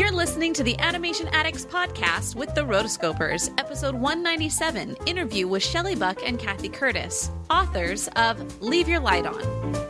You're listening to the Animation Addicts podcast with the Rotoscopers, episode 197 interview with Shelley Buck and Kathy Curtis, authors of Leave Your Light On.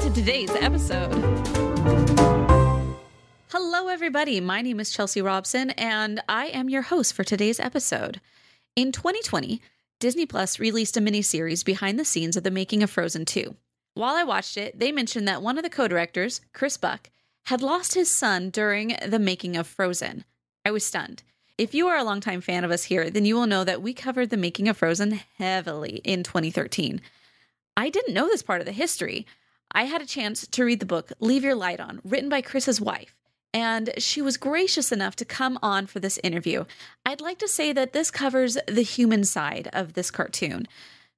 today's episode. Hello, everybody. My name is Chelsea Robson, and I am your host for today's episode. In 2020, Disney Plus released a miniseries behind the scenes of the making of Frozen 2. While I watched it, they mentioned that one of the co directors, Chris Buck, had lost his son during the making of Frozen. I was stunned. If you are a longtime fan of us here, then you will know that we covered the making of Frozen heavily in 2013. I didn't know this part of the history. I had a chance to read the book Leave Your Light On, written by Chris's wife, and she was gracious enough to come on for this interview. I'd like to say that this covers the human side of this cartoon.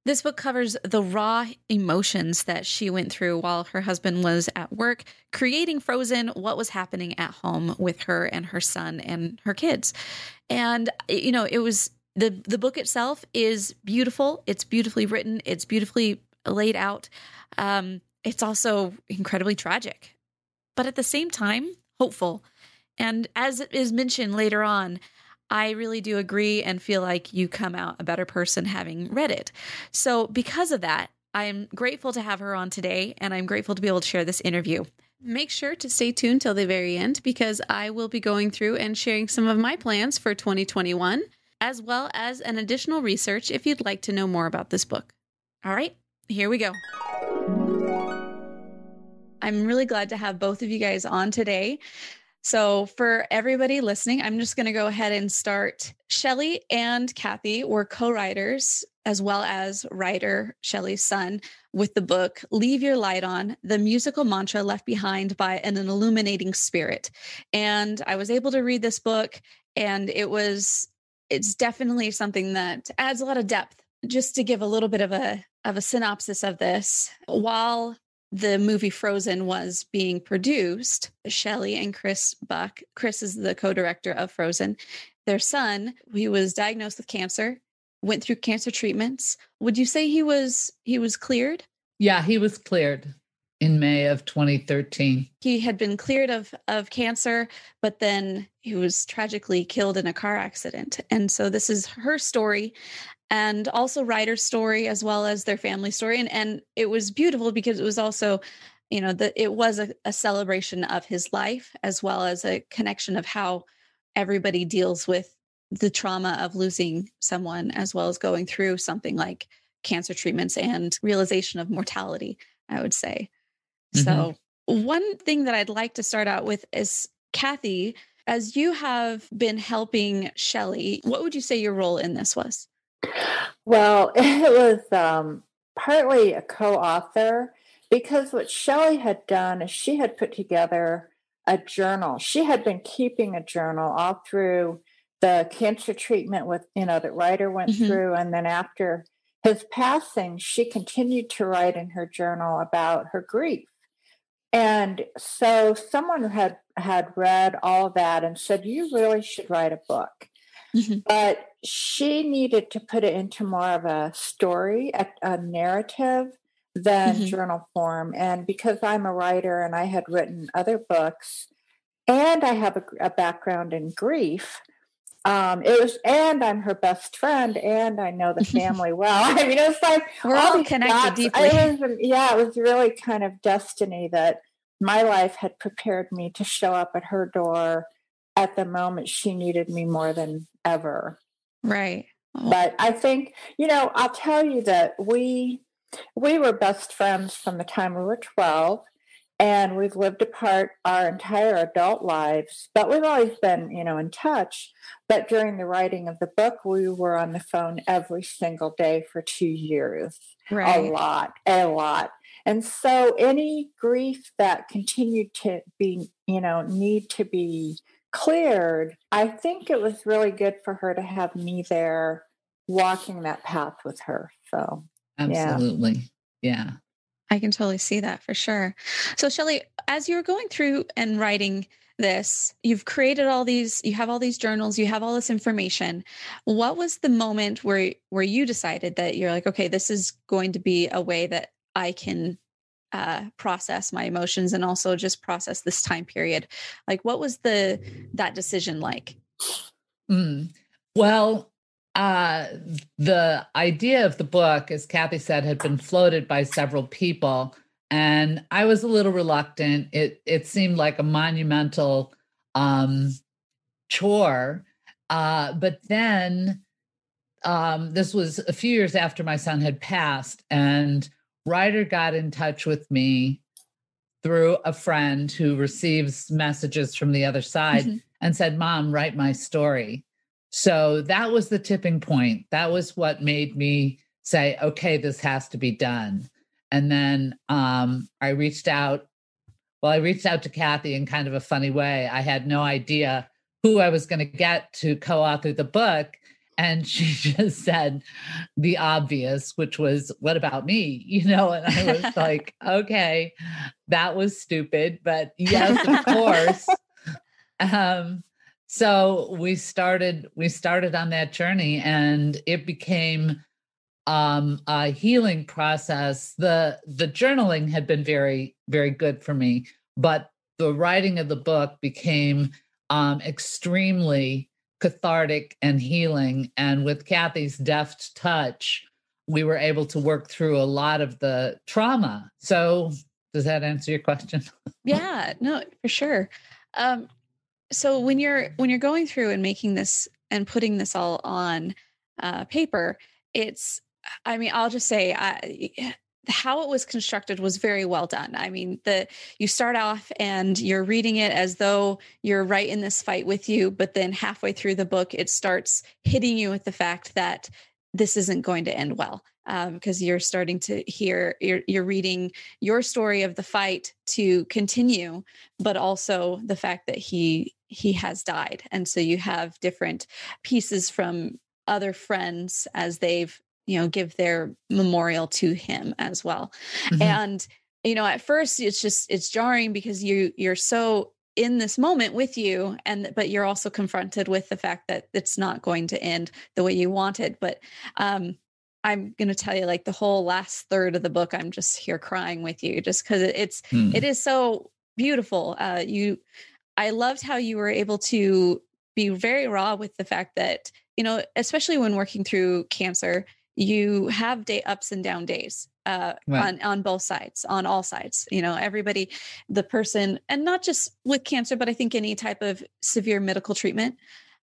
This book covers the raw emotions that she went through while her husband was at work, creating Frozen, what was happening at home with her and her son and her kids. And, you know, it was the, the book itself is beautiful. It's beautifully written, it's beautifully laid out. Um, it's also incredibly tragic, but at the same time, hopeful. And as it is mentioned later on, I really do agree and feel like you come out a better person having read it. So, because of that, I am grateful to have her on today and I'm grateful to be able to share this interview. Make sure to stay tuned till the very end because I will be going through and sharing some of my plans for 2021, as well as an additional research if you'd like to know more about this book. All right, here we go. I'm really glad to have both of you guys on today. So, for everybody listening, I'm just going to go ahead and start. Shelley and Kathy were co writers, as well as writer Shelley's son, with the book Leave Your Light On, the musical mantra left behind by an illuminating spirit. And I was able to read this book, and it was, it's definitely something that adds a lot of depth. Just to give a little bit of a of a synopsis of this, while the movie Frozen was being produced, Shelley and Chris Buck, Chris is the co-director of Frozen, their son, he was diagnosed with cancer, went through cancer treatments. Would you say he was he was cleared? Yeah, he was cleared in May of 2013. He had been cleared of of cancer, but then he was tragically killed in a car accident. And so this is her story and also Ryder's story as well as their family story and and it was beautiful because it was also you know that it was a, a, celebration of his life as well as a connection of how everybody deals with the trauma of losing someone as well as going through something like cancer treatments and realization of mortality i would say mm-hmm. so one thing that i'd like to start out with is kathy as you have been helping Shelley, what would you say your role in this was? Well, it was um, partly a co author because what Shelley had done is she had put together a journal. She had been keeping a journal all through the cancer treatment with, you know, that Ryder went mm-hmm. through. And then after his passing, she continued to write in her journal about her grief. And so someone had had read all that and said, You really should write a book. Mm-hmm. But she needed to put it into more of a story, a, a narrative than mm-hmm. journal form. And because I'm a writer and I had written other books, and I have a, a background in grief, um, it was, and I'm her best friend, and I know the family well. I mean, it was like we're all, all connected dots. deeply. Was, yeah, it was really kind of destiny that my life had prepared me to show up at her door at the moment she needed me more than ever. Right. Oh. But I think, you know, I'll tell you that we we were best friends from the time we were 12 and we've lived apart our entire adult lives but we've always been you know in touch but during the writing of the book we were on the phone every single day for two years right. a lot a lot And so any grief that continued to be, you know, need to be cleared, I think it was really good for her to have me there walking that path with her. So, absolutely. Yeah. yeah. I can totally see that for sure. So, Shelley, as you were going through and writing this, you've created all these, you have all these journals, you have all this information. What was the moment where where you decided that you're like, okay, this is going to be a way that I can uh, process my emotions and also just process this time period. Like what was the that decision like? Mm. well uh, the idea of the book as kathy said had been floated by several people and i was a little reluctant. It it seemed like a monumental um, chore uh, but then um, this was a few years after my son had passed and Ryder got in touch with me through a friend who receives messages from the other side mm-hmm. and said, Mom, write my story. So that was the tipping point. That was what made me say, okay, this has to be done. And then um, I reached out. Well, I reached out to Kathy in kind of a funny way. I had no idea who I was going to get to co author the book and she just said the obvious which was what about me? You know and i was like okay that was stupid but yes of course. Um so we started we started on that journey and it became um a healing process. The the journaling had been very very good for me but the writing of the book became um extremely cathartic and healing. And with Kathy's deft touch, we were able to work through a lot of the trauma. So, does that answer your question? yeah, no, for sure. Um, so when you're when you're going through and making this and putting this all on uh, paper, it's I mean, I'll just say I how it was constructed was very well done. I mean, the you start off and you're reading it as though you're right in this fight with you, but then halfway through the book, it starts hitting you with the fact that this isn't going to end well because um, you're starting to hear you're, you're reading your story of the fight to continue but also the fact that he he has died and so you have different pieces from other friends as they've you know give their memorial to him as well mm-hmm. and you know at first it's just it's jarring because you you're so in this moment with you and but you're also confronted with the fact that it's not going to end the way you wanted but um i'm going to tell you like the whole last third of the book i'm just here crying with you just because it's mm. it is so beautiful uh you i loved how you were able to be very raw with the fact that you know especially when working through cancer you have day ups and down days uh, right. on on both sides, on all sides. You know, everybody, the person, and not just with cancer, but I think any type of severe medical treatment,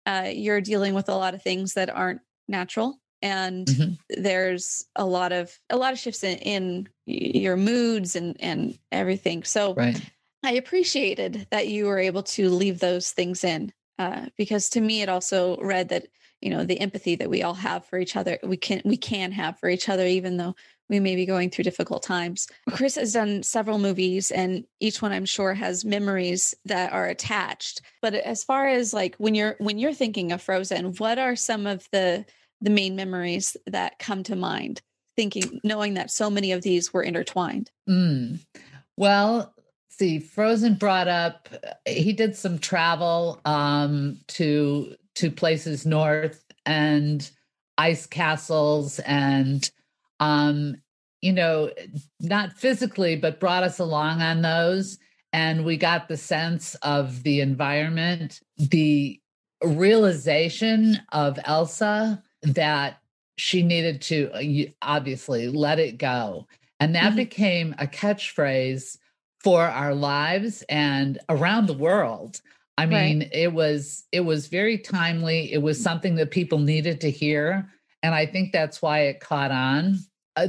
uh, you're dealing with a lot of things that aren't natural, and mm-hmm. there's a lot of a lot of shifts in, in your moods and and everything. So, right. I appreciated that you were able to leave those things in uh, because to me, it also read that you know the empathy that we all have for each other we can we can have for each other even though we may be going through difficult times. Chris has done several movies and each one i'm sure has memories that are attached. But as far as like when you're when you're thinking of frozen what are some of the the main memories that come to mind? Thinking knowing that so many of these were intertwined. Mm. well see frozen brought up he did some travel um to to places north and ice castles and um you know not physically but brought us along on those. And we got the sense of the environment the realization of elsa that she needed to uh, obviously let it go. And that mm-hmm. became a catchphrase for our lives and around the world I mean, right. it was it was very timely. It was something that people needed to hear, and I think that's why it caught on. Uh,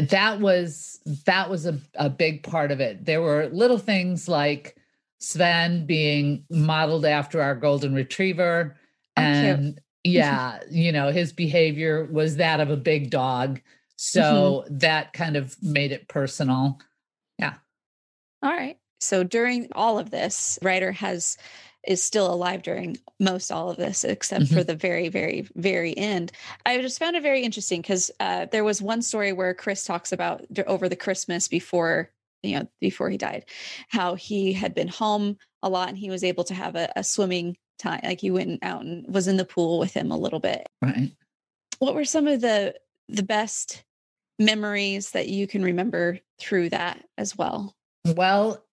that was that was a, a big part of it. There were little things like Sven being modeled after our golden retriever, and yeah, you know, his behavior was that of a big dog. So mm-hmm. that kind of made it personal. Yeah. All right. So during all of this, Ryder has is still alive during most all of this, except mm-hmm. for the very, very, very end. I just found it very interesting because uh, there was one story where Chris talks about over the Christmas before you know before he died, how he had been home a lot and he was able to have a, a swimming time, like he went out and was in the pool with him a little bit. Right. What were some of the the best memories that you can remember through that as well? Well,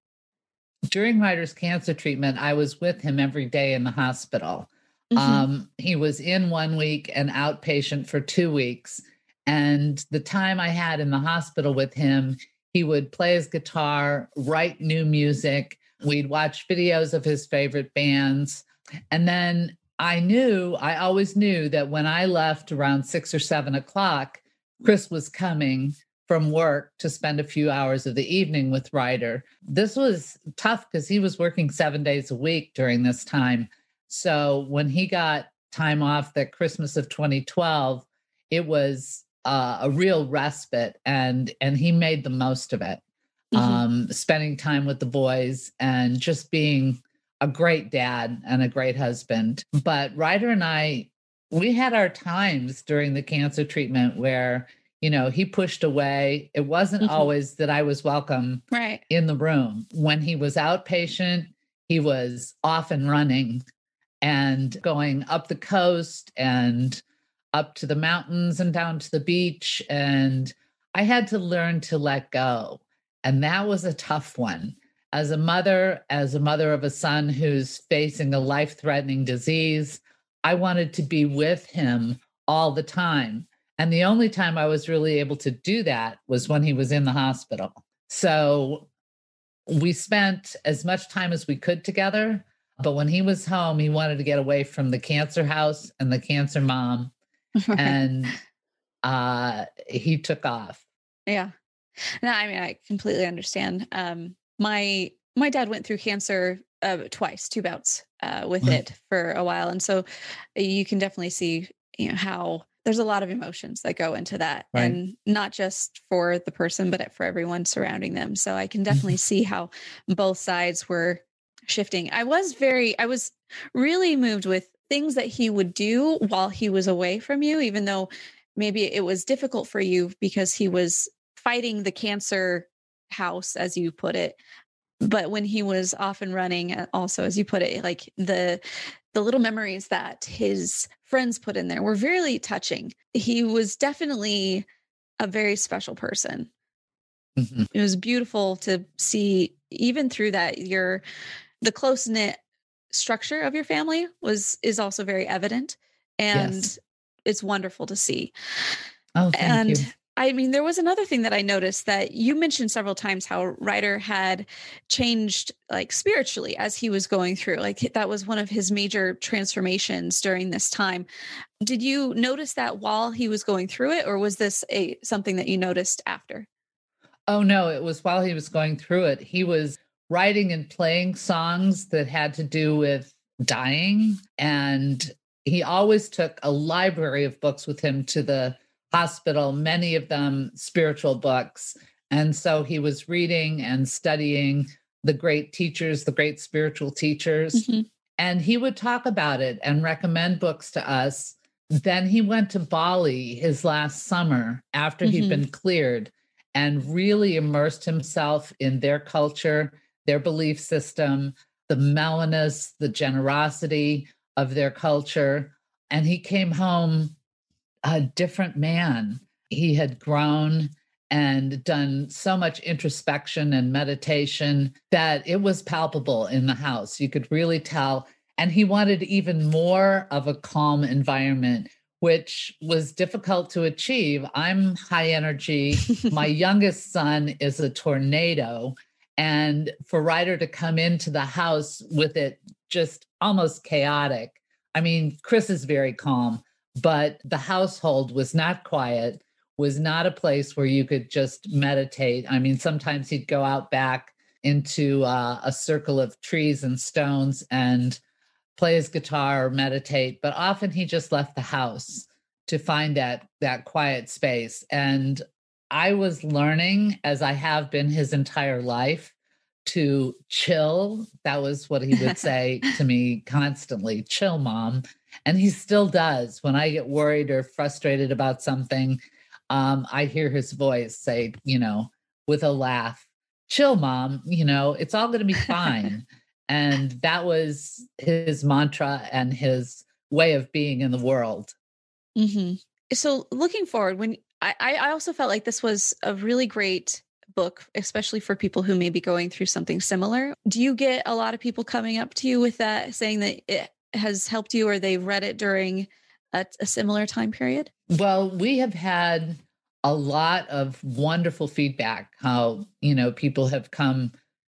during Ryder's cancer treatment, I was with him every day in the hospital. Mm-hmm. Um, he was in one week and outpatient for two weeks. And the time I had in the hospital with him, he would play his guitar, write new music. We'd watch videos of his favorite bands. And then I knew, I always knew that when I left around six or seven o'clock, Chris was coming from work to spend a few hours of the evening with Ryder. This was tough because he was working seven days a week during this time. So when he got time off that Christmas of 2012, it was uh, a real respite, and and he made the most of it. Mm-hmm. Um, spending time with the boys and just being a great dad and a great husband. But Ryder and I, we had our times during the cancer treatment where you know he pushed away. It wasn't mm-hmm. always that i was welcome right. in the room. When he was outpatient he was off and running and going up the coast and up to the mountains and down to the beach. And i had to learn to let go. And that was a tough one. As a mother as a mother of a son who's facing a life-threatening disease i wanted to be with him all the time and the only time I was really able to do that was when he was in the hospital. So we spent as much time as we could together. But when he was home, he wanted to get away from the cancer house and the cancer mom. and uh, he took off. Yeah. No, I mean, I completely understand. Um, my my dad went through cancer uh, twice, two bouts uh, with mm-hmm. it for a while, and so you can definitely see you know how there's a lot of emotions that go into that right. and not just for the person but for everyone surrounding them. So i can definitely see how both sides were shifting. I was very i was really moved with things that he would do while he was away from you even though maybe it was difficult for you because he was fighting the cancer house as you put it. But when he was off and running uh, also as you put it like the the little memories that his friends put in there were very touching. He was definitely a very special person. Mm-hmm. It was beautiful to see even through that your the close knit structure of your family was is also very evident and yes. it's wonderful to see. Oh, and you. I mean, there was another thing that I noticed that you mentioned several times how Ryder had changed like spiritually as he was going through. Like that was one of his major transformations during this time. Did you notice that while he was going through it, or was this a something that you noticed after? Oh no, it was while he was going through it. He was writing and playing songs that had to do with dying. And he always took a library of books with him to the hospital, many of them spiritual books. And so he was reading and studying the great teachers, the great spiritual teachers. Mm-hmm. And he would talk about it and recommend books to us. Then he went to Bali his last summer after mm-hmm. he'd been cleared and really immersed himself in their culture, their belief system, the mellowness, the generosity of their culture. And he came home a different man. He had grown and done so much introspection and meditation that it was palpable in the house. You could really tell. And he wanted even more of a calm environment, which was difficult to achieve. I'm high energy. My youngest son is a tornado. And for Ryder to come into the house with it just almost chaotic. I mean, Chris is very calm, but the household was not quiet was not a place where you could just meditate. I mean sometimes he'd go out back into uh, a circle of trees and stones and play his guitar or meditate but often he just left the house to find that that quiet space. And I was learning, as I have been his entire life, to chill. That was what he would say to me constantly chill, mom. And he still does. When I get worried or frustrated about something, um, I hear his voice say, you know, with a laugh, chill, mom, you know, it's all going to be fine. and that was his mantra and his way of being in the world. Mm-hmm. So, looking forward, when I, I also felt like this was a really great book, especially for people who may be going through something similar. Do you get a lot of people coming up to you with that, saying that it has helped you or they've read it during a, a similar time period? Well, we have had a lot of wonderful feedback how, you know, people have come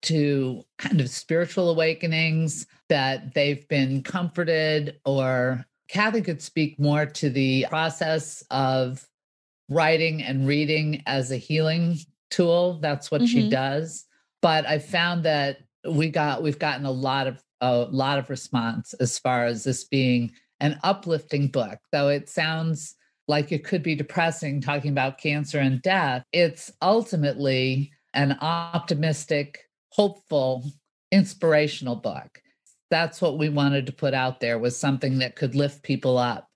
to kind of spiritual awakenings that they've been comforted or Kathy could speak more to the process of writing and reading as a healing tool. That's what mm-hmm. she does. But I found that we got we've gotten a lot of a lot of response as far as this being an uplifting book, though it sounds like it could be depressing talking about cancer and death. It's ultimately an optimistic, hopeful, inspirational book. That's what we wanted to put out there was something that could lift people up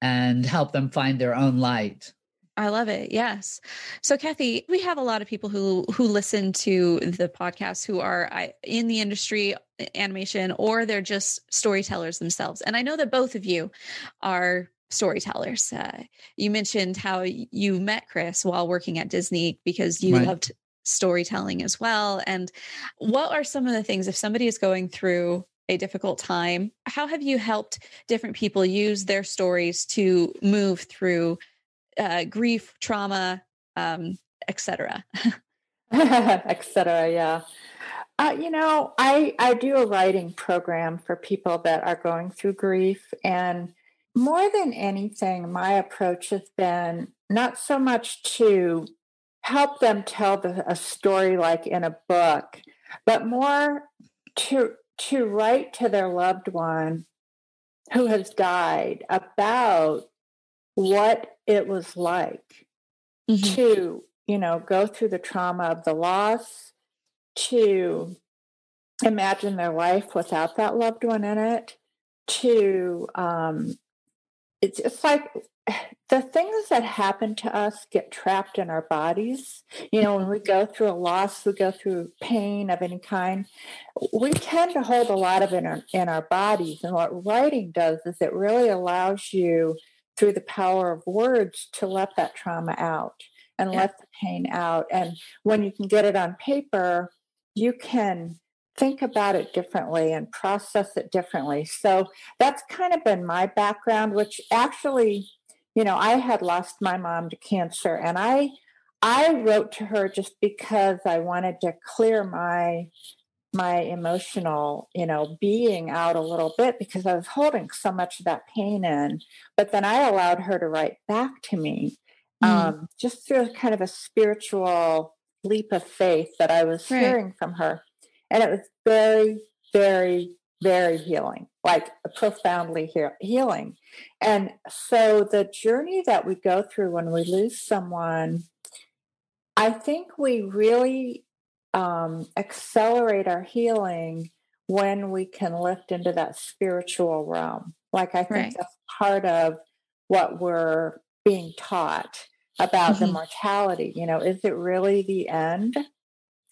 and help them find their own light. I love it. Yes. So Kathy, we have a lot of people who who listen to the podcast who are in the industry animation or they're just storytellers themselves. And I know that both of you are storytellers. Uh, you mentioned how you met Chris while working at Disney because you right. loved storytelling as well. And what are some of the things if somebody is going through a difficult time, how have you helped different people use their stories to move through uh, grief, trauma, um, etc. etc. Yeah. Uh, you know, I I do a writing program for people that are going through grief, and more than anything, my approach has been not so much to help them tell the, a story like in a book, but more to to write to their loved one who has died about what it was like mm-hmm. to, you know, go through the trauma of the loss, to imagine their life without that loved one in it, to um, it's it's like the things that happen to us get trapped in our bodies. You know, when we go through a loss, we go through pain of any kind, we tend to hold a lot of it in our, in our bodies. And what writing does is it really allows you through the power of words to let that trauma out and yeah. let the pain out. And when you can get it on paper, you can think about it differently and process it differently. So that's kind of been my background, which actually, you know, I had lost my mom to cancer and I I wrote to her just because I wanted to clear my my emotional, you know, being out a little bit because I was holding so much of that pain in. But then I allowed her to write back to me mm. um, just through kind of a spiritual leap of faith that I was right. hearing from her. And it was very, very, very healing, like profoundly he- healing. And so the journey that we go through when we lose someone, I think we really um, accelerate our healing when we can lift into that spiritual realm. Like I think right. that's part of what we're being taught about mm-hmm. the mortality. You know, is it really the end?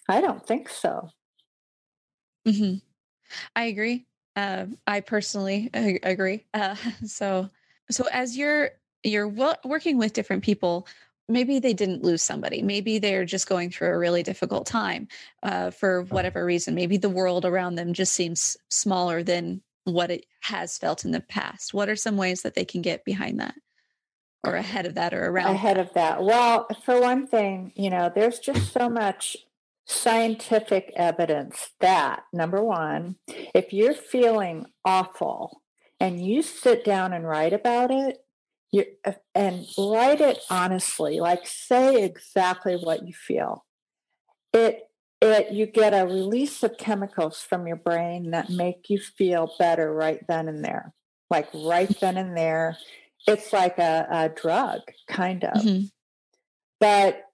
I don't think so. Mm-hmm. I agree. Uh, I personally agree. Uh, so, so as you're you're working with different people, maybe they didn't lose somebody. Maybe they're just going through a really difficult time uh, for whatever reason. Maybe the world around them just seems smaller than what it has felt in the past. What are some ways that they can get behind that or ahead of that or around ahead that? of that. Well for one thing you know there's just so much scientific evidence that number one if you're feeling awful and you sit down and write about it you uh, and write it honestly like say exactly what you feel. It it you get a release of chemicals from your brain that make you feel better right then and there. Like right then and there it's like a, a drug kind of. Mm-hmm. but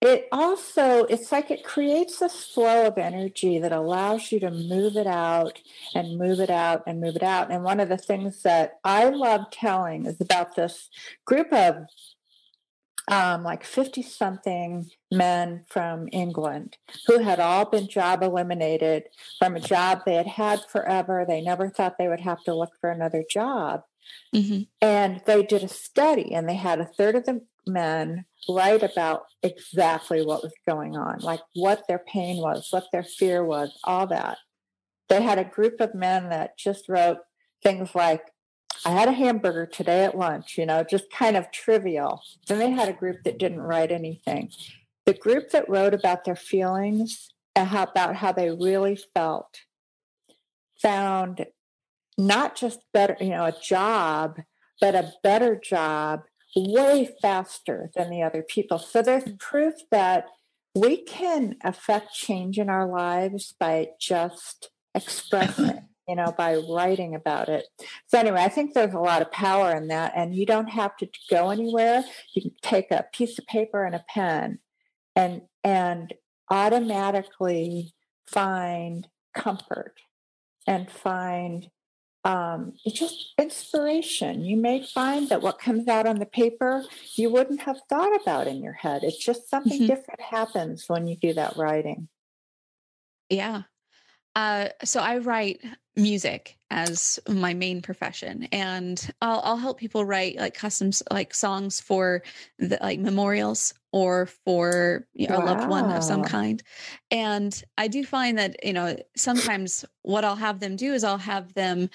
it also it's like it creates a flow of energy that allows you to move it out and move it out and move it out and one of the things that i love telling is about this group of um, like 50 something men from England who had all been job eliminated from a job they had had forever. They never thought they would have to look for another job. Mm-hmm. And they did a study, and they had a third of the men write about exactly what was going on, like what their pain was, what their fear was, all that. They had a group of men that just wrote things like, I had a hamburger today at lunch, you know, just kind of trivial. Then they had a group that didn't write anything. The group that wrote about their feelings and how, about how they really felt found not just better, you know, a job, but a better job way faster than the other people. So there's mm. proof that we can affect change in our lives by just expressing, you know, by writing about it. So anyway, I think there's a lot of power in that. And you don't have to go anywhere. You can take a piece of paper and a pen and and automatically find comfort and find um, it's just inspiration. You may find that what comes out on the paper you wouldn't have thought about in your head. It's just something mm-hmm. different happens when you do that writing. Yeah. Uh, so I write music as my main profession, and I'll, I'll help people write like customs, like songs for the like memorials or for you know, wow. a loved one of some kind. And I do find that you know sometimes what I'll have them do is I'll have them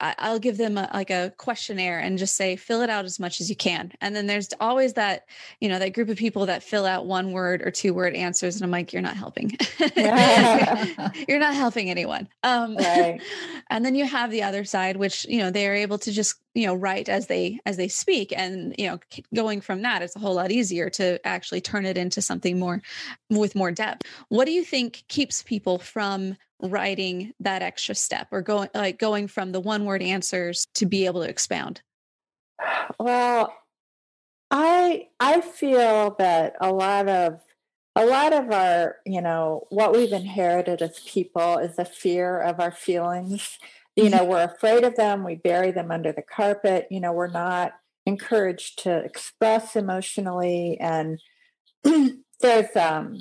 I'll give them a, like a questionnaire and just say fill it out as much as you can. And then there's always that, you know, that group of people that fill out one word or two word answers and I'm like you're not helping. you're not helping anyone. Um right. and then you have the other side which, you know, they're able to just, you know, write as they as they speak. And, you know, going from that it's a whole lot easier to actually turn it into something more with more depth. What do you think keeps people from writing that extra step or going like going from the one word answers to be able to expound? Well i i feel that a lot of a lot of our you know what we've inherited as people is a fear of our feelings you mm-hmm. know we're afraid of them we bury them under the carpet you know we're not encouraged to express emotionally and there's um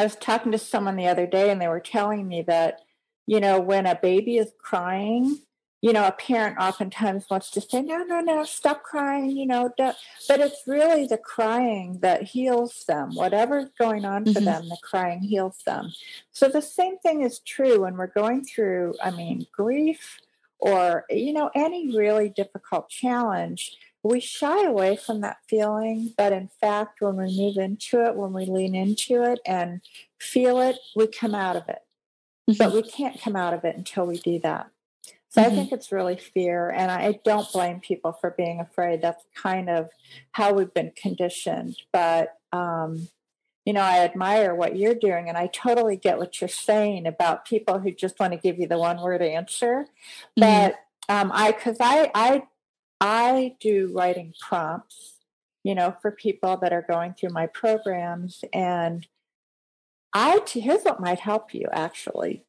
I was talking to someone the other day and they were telling me that, you know, when a baby is crying, you know, a parent oftentimes wants to say, no, no, no, stop crying, you know, don't. but it's really the crying that heals them. Whatever's going on for mm-hmm. them, the crying heals them. So the same thing is true when we're going through, I mean, grief or, you know, any really difficult challenge we shy away from that feeling, but in fact, when we move into it, when we lean into it and feel it, we come out of it. Mm-hmm. But we can't come out of it until we do that. So mm-hmm. I think it's really fear, and I don't blame people for being afraid. That's kind of how we've been conditioned. But um, you know, I admire what you're doing, and I totally get what you're saying about people who just want to give you the one word answer. Mm-hmm. But um, I, because I, I I do writing prompts, you know, for people that are going through my programs. And I, here's what might help you actually.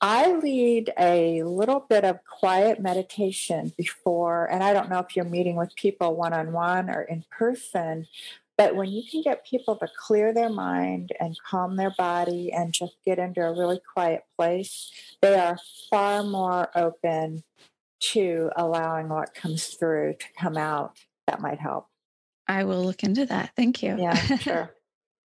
I lead a little bit of quiet meditation before, and I don't know if you're meeting with people one on one or in person, but when you can get people to clear their mind and calm their body and just get into a really quiet place, they are far more open to allowing what comes through to come out, that might help. I will look into that. Thank you. Yeah, sure.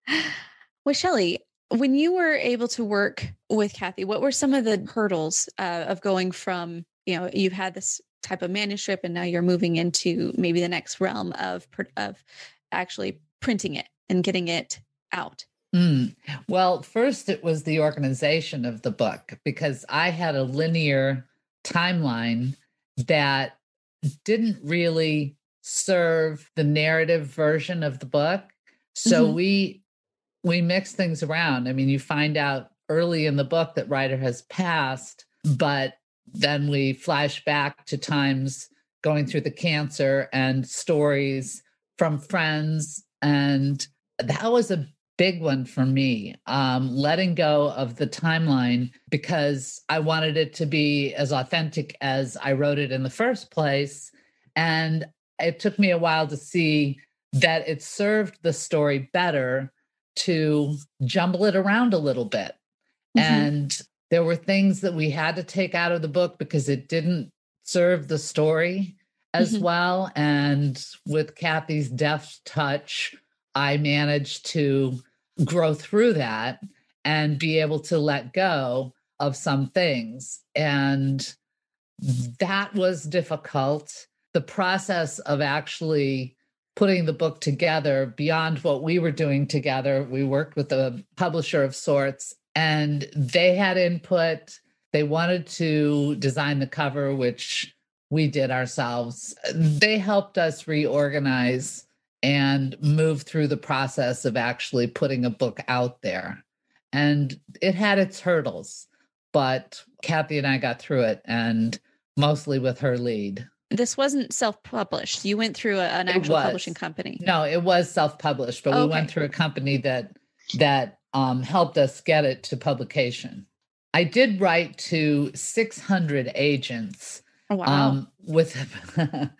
well, Shelley, when you were able to work with Kathy, what were some of the hurdles uh, of going from, you know, you've had this type of manuscript and now you're moving into maybe the next realm of of actually printing it and getting it out? Mm. Well, first it was the organization of the book because I had a linear timeline that didn't really serve the narrative version of the book. So mm-hmm. we we mix things around. I mean, you find out early in the book that Ryder has passed, but then we flash back to times going through the cancer and stories from friends and that was a big one for me um, letting go of the timeline because i wanted it to be as authentic as i wrote it in the first place and it took me a while to see that it served the story better to jumble it around a little bit mm-hmm. and there were things that we had to take out of the book because it didn't serve the story as mm-hmm. well and with kathy's deft touch i managed to grow through that and be able to let go of some things. And that was difficult. The process of actually putting the book together beyond what we were doing together, we worked with a publisher of sorts and they had input. They wanted to design the cover, which we did ourselves. They helped us reorganize and move through the process of actually putting a book out there. And it had its hurdles, but Kathy and I got through it and mostly with her lead. This wasn't self-published. You went through a, an actual publishing company. No, it was self-published, but okay. we went through a company that that um, helped us get it to publication. I did write to 600 agents Oh, wow. Um, with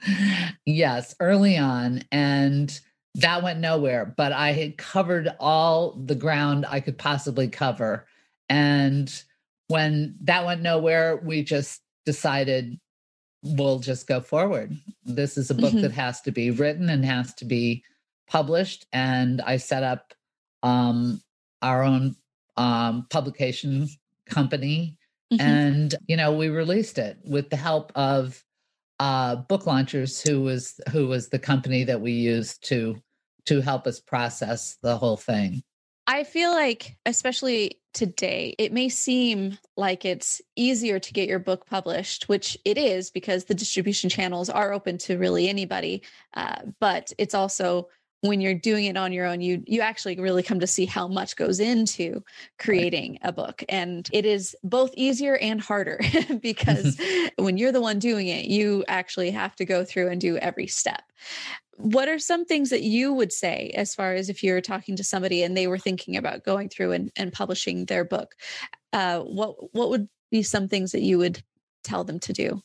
yes, early on, and that went nowhere. But I had covered all the ground I could possibly cover, and when that went nowhere, we just decided we'll just go forward. This is a book mm-hmm. that has to be written and has to be published, and I set up um, our own um, publication company Mm-hmm. And, you know, we released it with the help of uh, Book Launchers, who was who was the company that we used to to help us process the whole thing. I feel like, especially today, it may seem like it's easier to get your book published, which it is because the distribution channels are open to really anybody. Uh, but it's also when you're doing it on your own you you actually really come to see how much goes into creating a book and it is both easier and harder because when you're the one doing it you actually have to go through and do every step what are some things that you would say as far as if you're talking to somebody and they were thinking about going through and, and publishing their book? Uh, what what would be some things that you would tell them to do?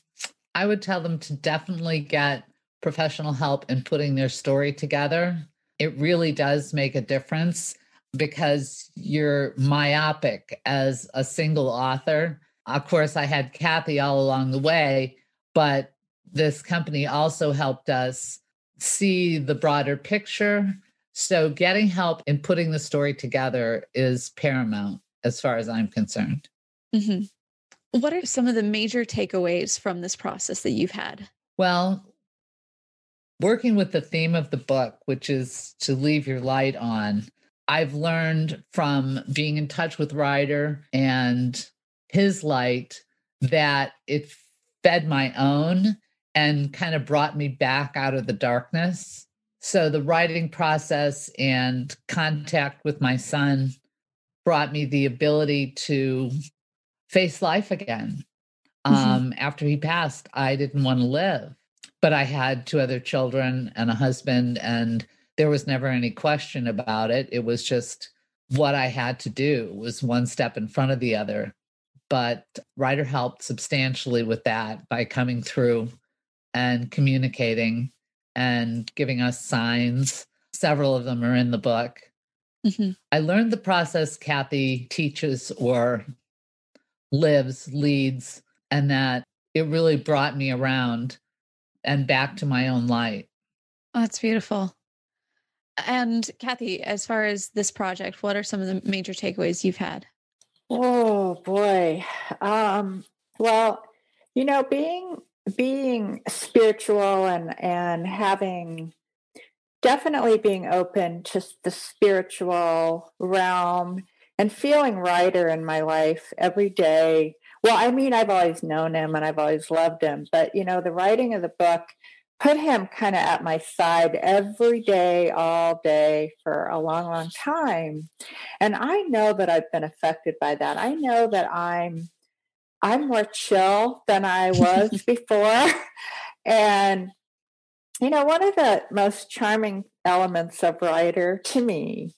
I would tell them to definitely get professional help in putting their story together, it really does make a difference because you're myopic as a single author. Of course, I had Kathy all along the way, but this company also helped us see the broader picture. So, getting help in putting the story together is paramount as far as I'm concerned. Mm-hmm. What are some of the major takeaways from this process that you've had? Well, working with the theme of the book, which is to leave your light on, I've learned from being in touch with Ryder and his light that it fed my own and kind of brought me back out of the darkness. So the writing process and contact with my son brought me the ability to face life again. Mm-hmm. Um, after he passed, I didn't want to live but I had two other children and a husband, and there was never any question about it. It was just what I had to do was one step in front of the other. But Ryder helped substantially with that by coming through and communicating and giving us signs. Several of them are in the book. Mm-hmm. I learned the process Kathy teaches or lives, leads, and that it really brought me around and back to my own light. Oh, that's beautiful. And Kathy, as far as this project, what are some of the major takeaways you've had? Oh boy. Um, well, you know, being being spiritual and and having definitely being open to the spiritual realm and feeling Ryder in my life every day well, I mean, I've always known him and I've always loved him, but you know, the writing of the book put him kind of at my side every day, all day for a long, long time. And I know that I've been affected by that. I know that I'm I'm more chill than I was before. And you know, one of the most charming elements of Ryder to me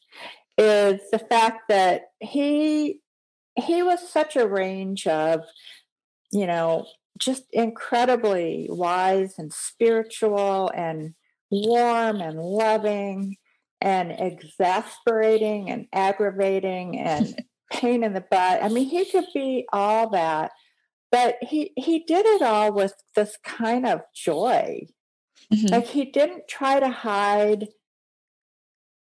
is the fact that he he was such a range of, you know, just incredibly wise and spiritual and warm and loving and exasperating and aggravating and pain in the butt. I mean, he could be all that, but he he did it all with this kind of joy. Mm-hmm. Like he didn't try to hide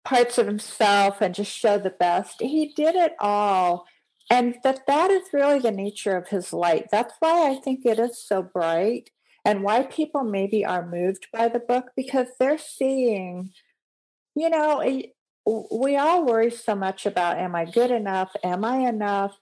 parts of himself and just show the best. He did it all. And that that is really the nature of his light. That's why I think it is so bright and why people maybe are moved by the book because they're seeing, you know, we all worry so much about am I good enough? Am I enough?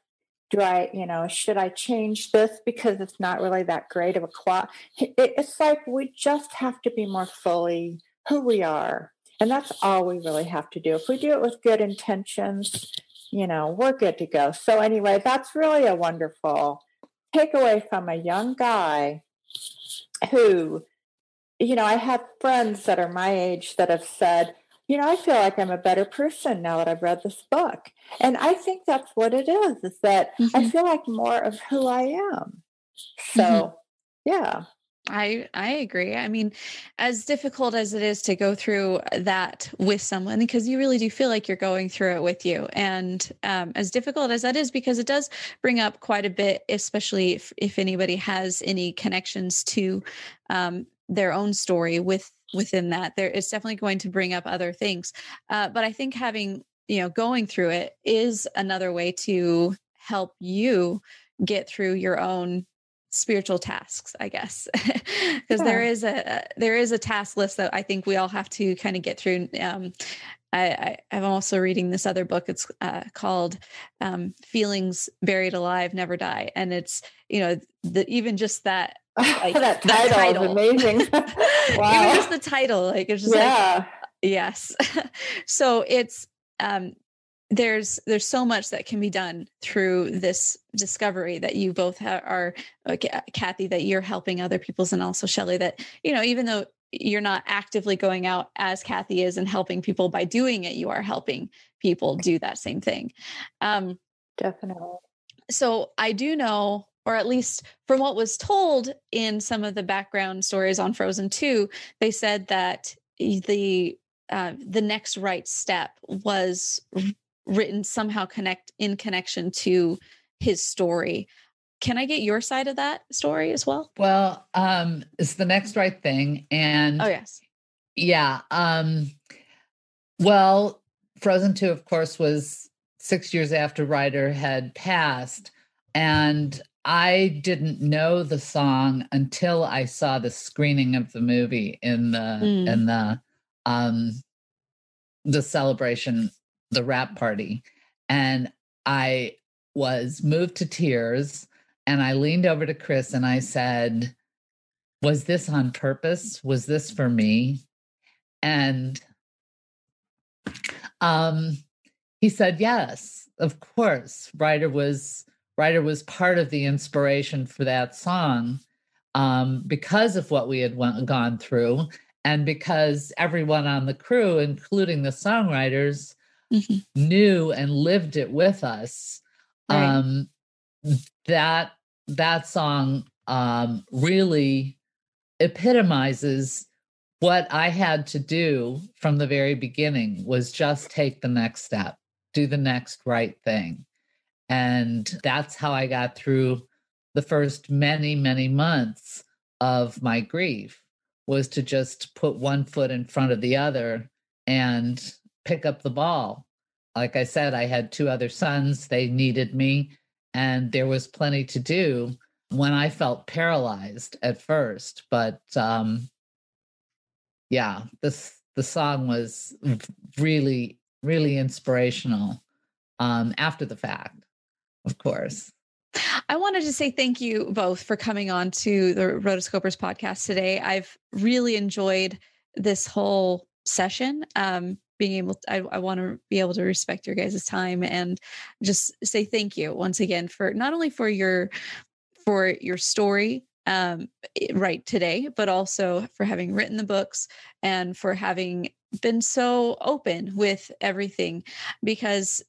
Do I, you know, should I change this because it's not really that great of a quality? It's like we just have to be more fully who we are. And that's all we really have to do. If we do it with good intentions, you know, we're good to go. So, anyway, that's really a wonderful takeaway from a young guy who, you know, I have friends that are my age that have said, you know, I feel like I'm a better person now that I've read this book. And I think that's what it is, is that mm-hmm. I feel like more of who I am. So, mm-hmm. yeah. I I agree. I mean, as difficult as it is to go through that with someone, because you really do feel like you're going through it with you, and um, as difficult as that is, because it does bring up quite a bit, especially if if anybody has any connections to um, their own story with within that, there it's definitely going to bring up other things. Uh, but I think having you know going through it is another way to help you get through your own spiritual tasks i guess because yeah. there is a there is a task list that i think we all have to kind of get through um, I, I am also reading this other book. It's uh, called um, "Feelings Buried Alive Never Die," and it's you know the even just that like, that title, title. is amazing. wow. even just the title, like it's just yeah. like yes. so it's um there's there's so much that can be done through this discovery that you both ha- are uh, Kathy that you're helping other people's and also Shelley that you know even though you're not actively going out as Kathy is and helping people by doing it you are helping people do that same thing um definitely so I do know or at least from what was told in some of the background stories on Frozen 2 they said that the uh, the next right step was written somehow connect in connection to his story. Can I get your side of that story as well? Well, um, it's the next right thing. And oh yes. Yeah. Um, well, Frozen 2, of course, was six years after Ryder had passed. And I didn't know the song until I saw the screening of the movie in the mm. in the um the celebration the wrap party and I was moved to tears and I leaned over to Chris and I said, Was this on purpose? Was this for me? And um, he said, Yes, of course. Ryder was Ryder was part of the inspiration for that song um, because of what we had went, gone through, and because everyone on the crew, including the songwriters, mm-hmm. knew and lived it with us right. um that that song um really epitomizes what i had to do from the very beginning was just take the next step do the next right thing and that's how i got through the first many many months of my grief was to just put one foot in front of the other and pick up the ball. Like I said, I had two other sons, they needed me, and there was plenty to do when I felt paralyzed at first. But um, yeah, this the song was really, really inspirational um, after the fact, of course. I wanted to say thank you both for coming on to the Rotoscopers podcast today. I've really enjoyed this whole session. Um, being able to, I, I want to be able to respect your guys' time and just say thank you once again for not only for your for your story um, right today, but also for having written the books and for having been so open with everything because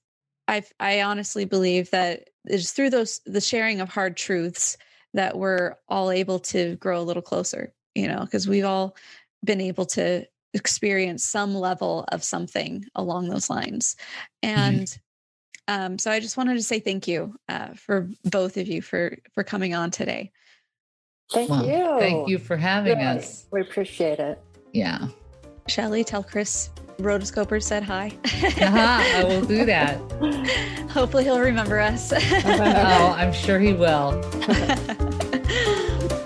I I honestly believe that it's through those the sharing of hard truths that we're all able to grow a little closer, you know, because we've all been able to experience some level of something along those lines. Mm-hmm. And mm-hmm. um, so I just wanted to say thank you uh, for both of you for for coming on today. Thank well, you. Thank you for having really, us. We appreciate it. Yeah. Shelley, tell Chris Rotoscopers said hi. uh-huh, I will do that. Hopefully, he'll remember us. oh, I'm sure he will.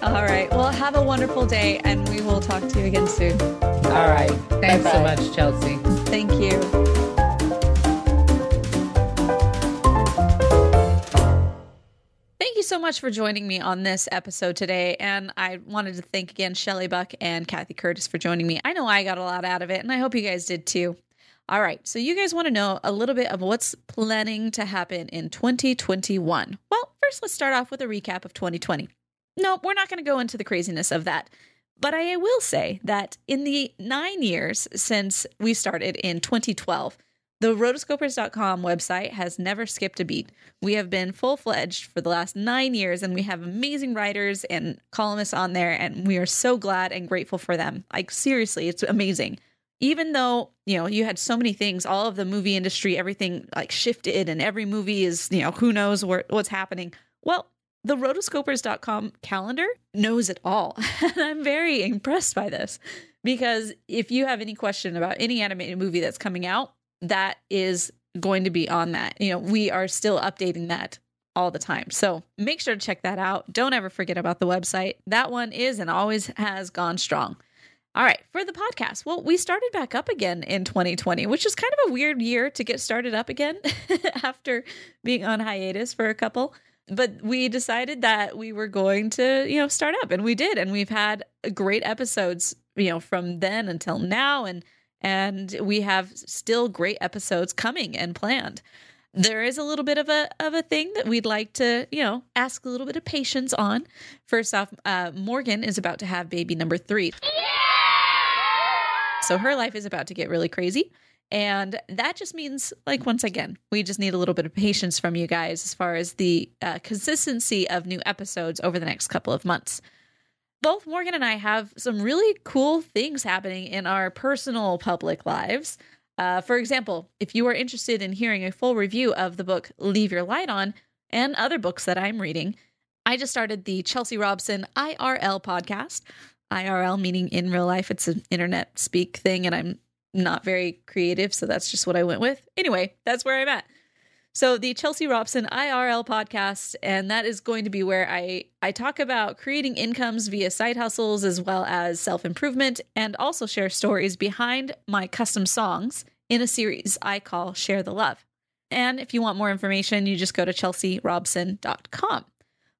All right. Well, have a wonderful day, and we will talk to you again soon. All right. Thanks Bye-bye. so much, Chelsea. Thank you. So much for joining me on this episode today. And I wanted to thank again Shelley Buck and Kathy Curtis for joining me. I know I got a lot out of it, and I hope you guys did too. All right, so you guys want to know a little bit of what's planning to happen in 2021. Well, first, let's start off with a recap of 2020. No, we're not going to go into the craziness of that. But I will say that in the nine years since we started in 2012, the rotoscopers.com website has never skipped a beat. We have been full fledged for the last nine years, and we have amazing writers and columnists on there, and we are so glad and grateful for them. Like, seriously, it's amazing. Even though, you know, you had so many things, all of the movie industry, everything like shifted, and every movie is, you know, who knows where, what's happening. Well, the rotoscopers.com calendar knows it all. and I'm very impressed by this because if you have any question about any animated movie that's coming out, that is going to be on that. You know, we are still updating that all the time. So make sure to check that out. Don't ever forget about the website. That one is and always has gone strong. All right, for the podcast. Well, we started back up again in 2020, which is kind of a weird year to get started up again after being on hiatus for a couple but we decided that we were going to, you know, start up and we did. And we've had great episodes, you know, from then until now. And, and we have still great episodes coming and planned. There is a little bit of a of a thing that we'd like to, you know, ask a little bit of patience on. First off, uh, Morgan is about to have baby number three. So her life is about to get really crazy. And that just means, like, once again, we just need a little bit of patience from you guys as far as the uh, consistency of new episodes over the next couple of months. Both Morgan and I have some really cool things happening in our personal public lives. Uh, for example, if you are interested in hearing a full review of the book Leave Your Light On and other books that I'm reading, I just started the Chelsea Robson IRL podcast. IRL meaning in real life, it's an internet speak thing, and I'm not very creative, so that's just what I went with. Anyway, that's where I'm at. So the Chelsea Robson IRL podcast, and that is going to be where I I talk about creating incomes via side hustles as well as self improvement, and also share stories behind my custom songs in a series I call Share the Love. And if you want more information, you just go to chelsearobson.com.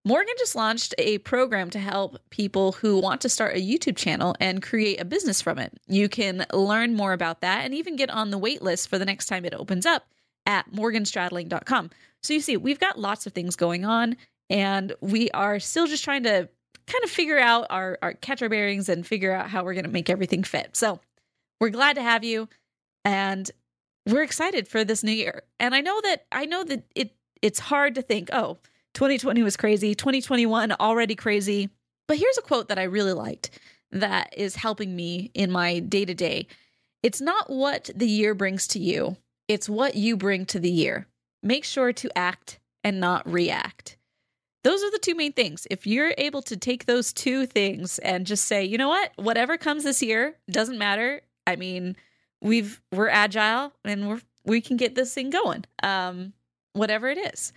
Morgan just launched a program to help people who want to start a YouTube channel and create a business from it. You can learn more about that and even get on the wait list for the next time it opens up at morganstradling.com. So you see, we've got lots of things going on and we are still just trying to kind of figure out our, our catch our bearings and figure out how we're going to make everything fit. So we're glad to have you and we're excited for this new year. And I know that I know that it it's hard to think, oh, 2020 was crazy, 2021 already crazy. But here's a quote that I really liked that is helping me in my day to day. It's not what the year brings to you, it's what you bring to the year. Make sure to act and not react. Those are the two main things. If you're able to take those two things and just say, you know what, whatever comes this year doesn't matter. I mean, we've we're agile and we're we can get this thing going. Um, whatever it is.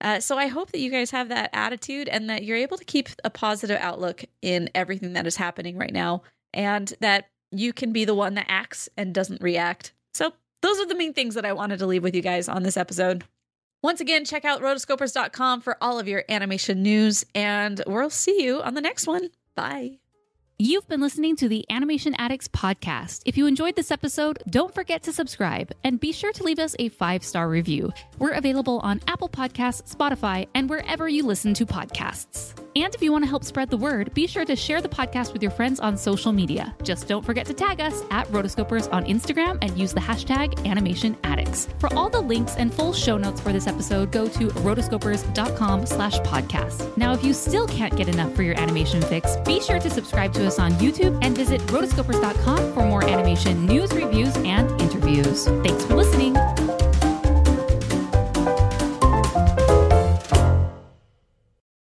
Uh, so I hope that you guys have that attitude and that you're able to keep a positive outlook in everything that is happening right now and that you can be the one that acts and doesn't react. So those are the main things that I wanted to leave with you guys on this episode. Once again, check out rotoscopers.com for all of your animation news, and we'll see you on the next one. Bye. You've been listening to the Animation Addicts podcast. If you enjoyed this episode, don't forget to subscribe and be sure to leave us a five star review. We're available on Apple Podcasts, Spotify, and wherever you listen to podcasts. And if you want to help spread the word, be sure to share the podcast with your friends on social media. Just don't forget to tag us at Rotoscopers on Instagram and use the hashtag Animation Addicts. For all the links and full show notes for this episode, go to rotoscopers.com slash podcast. Now, if you still can't get enough for your animation fix, be sure to subscribe to us on YouTube and visit rotoscopers.com for more animation news, reviews, and interviews. Thanks for listening.